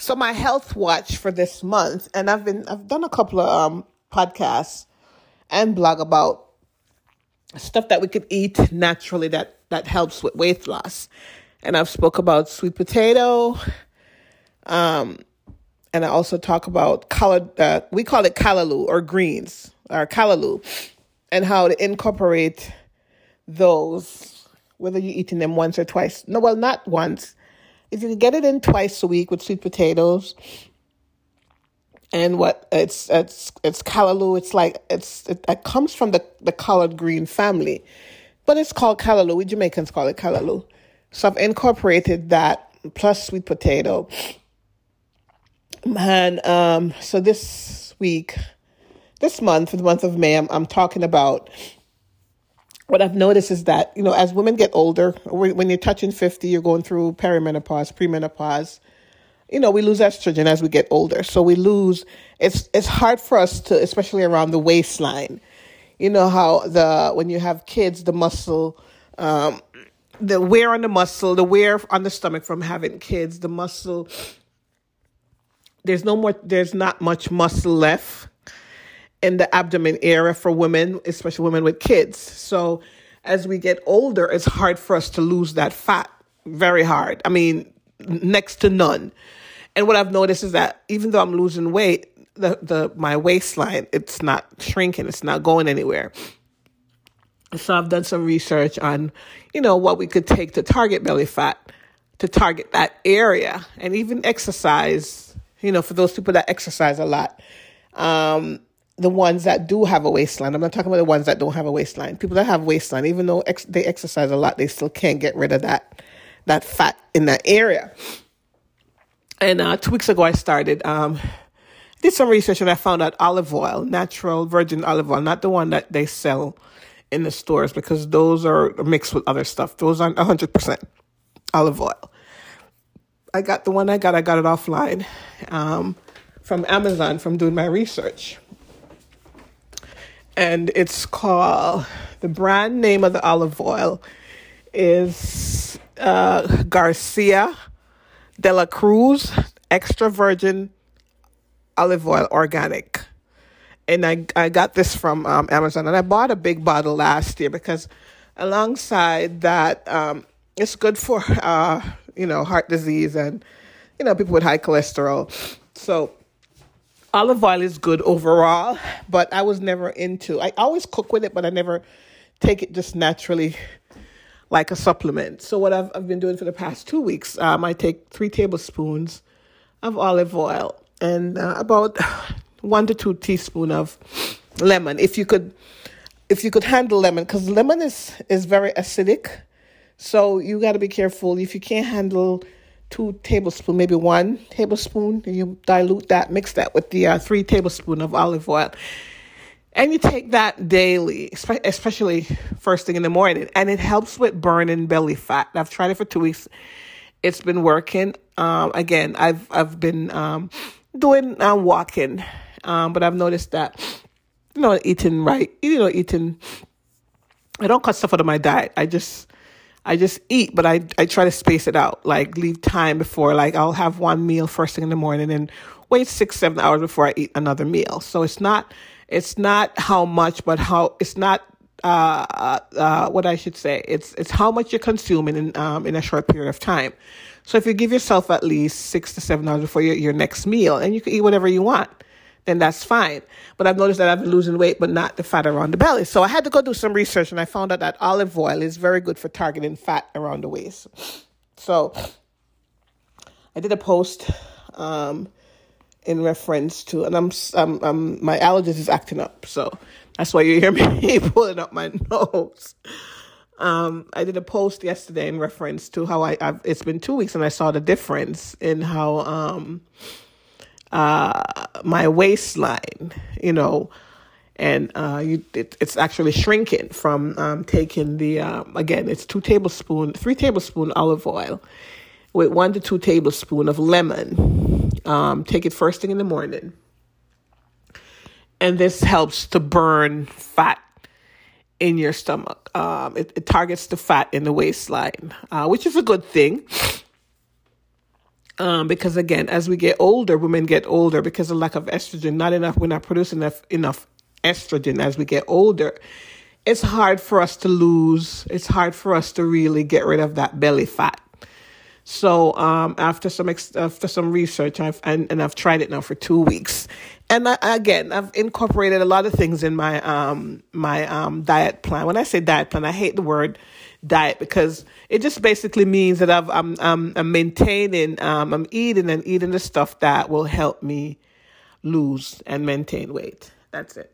So my health watch for this month, and I've been I've done a couple of um, podcasts and blog about stuff that we could eat naturally that that helps with weight loss. And I've spoke about sweet potato, um, and I also talk about collard. Uh, we call it callaloo or greens or callaloo, and how to incorporate those, whether you're eating them once or twice. No, well, not once. If you can get it in twice a week with sweet potatoes, and what it's it's it's callaloo. It's like it's it, it comes from the the collard green family, but it's called callaloo. We Jamaicans call it callaloo. So I've incorporated that plus sweet potato. And um, so this week, this month, the month of May, I'm, I'm talking about what I've noticed is that, you know, as women get older, when you're touching 50, you're going through perimenopause, premenopause, you know, we lose estrogen as we get older. So we lose, it's, it's hard for us to, especially around the waistline. You know how the, when you have kids, the muscle, um, the wear on the muscle, the wear on the stomach from having kids, the muscle, there's no more, there's not much muscle left in the abdomen area for women, especially women with kids. So as we get older, it's hard for us to lose that fat. Very hard. I mean, next to none. And what I've noticed is that even though I'm losing weight, the, the my waistline, it's not shrinking, it's not going anywhere. So I've done some research on, you know, what we could take to target belly fat, to target that area, and even exercise, you know, for those people that exercise a lot. Um, the ones that do have a waistline. I'm not talking about the ones that don't have a waistline. People that have waistline, even though ex- they exercise a lot, they still can't get rid of that that fat in that area. And uh, two weeks ago, I started um, did some research and I found out olive oil, natural virgin olive oil, not the one that they sell in the stores because those are mixed with other stuff. Those aren't 100% olive oil. I got the one I got, I got it offline um, from Amazon from doing my research and it's called the brand name of the olive oil is uh, Garcia de la Cruz extra virgin olive oil organic. And I, I got this from um, Amazon and I bought a big bottle last year because alongside that, um, it's good for, uh, you know, heart disease and, you know, people with high cholesterol. So olive oil is good overall, but I was never into. I always cook with it, but I never take it just naturally like a supplement. So what I've I've been doing for the past two weeks, um, I take three tablespoons of olive oil and uh, about one to two teaspoon of lemon. If you could, if you could handle lemon, because lemon is is very acidic, so you got to be careful. If you can't handle two tablespoon, maybe one tablespoon. You dilute that, mix that with the uh, three tablespoon of olive oil. And you take that daily, especially first thing in the morning, and it helps with burning belly fat. I've tried it for two weeks. It's been working. Um, again, I've I've been um, doing uh, walking, um, but I've noticed that you know eating right, you know eating. I don't cut stuff out of my diet. I just I just eat, but I, I try to space it out, like leave time before, like I'll have one meal first thing in the morning and wait six, seven hours before I eat another meal. So it's not, it's not how much, but how, it's not, uh, uh, uh, what I should say. It's, it's how much you're consuming in, um, in a short period of time. So if you give yourself at least six to seven hours before your, your next meal and you can eat whatever you want, then that's fine. But I've noticed that I've been losing weight, but not the fat around the belly. So I had to go do some research and I found out that olive oil is very good for targeting fat around the waist. So I did a post um, in reference to, and I'm, I'm, I'm, my allergies is acting up. So that's why you hear me pulling up my nose. Um, I did a post yesterday in reference to how I, I've, it's been two weeks and I saw the difference in how, um, uh, my waistline, you know, and uh, you, it, it's actually shrinking from um, taking the um, again it's two tablespoon three tablespoon olive oil with one to two tablespoon of lemon. Um, take it first thing in the morning. And this helps to burn fat in your stomach. Um, it, it, targets the fat in the waistline uh, which is a good thing Um, because again, as we get older, women get older because of lack of estrogen. Not enough. We're not producing enough enough estrogen as we get older. It's hard for us to lose. It's hard for us to really get rid of that belly fat. So um, after some ex- after some research, I've and, and I've tried it now for two weeks, and I, again I've incorporated a lot of things in my um my um diet plan. When I say diet plan, I hate the word diet because it just basically means that I've, I'm, I'm, I'm maintaining, um, I'm eating and eating the stuff that will help me lose and maintain weight. That's it.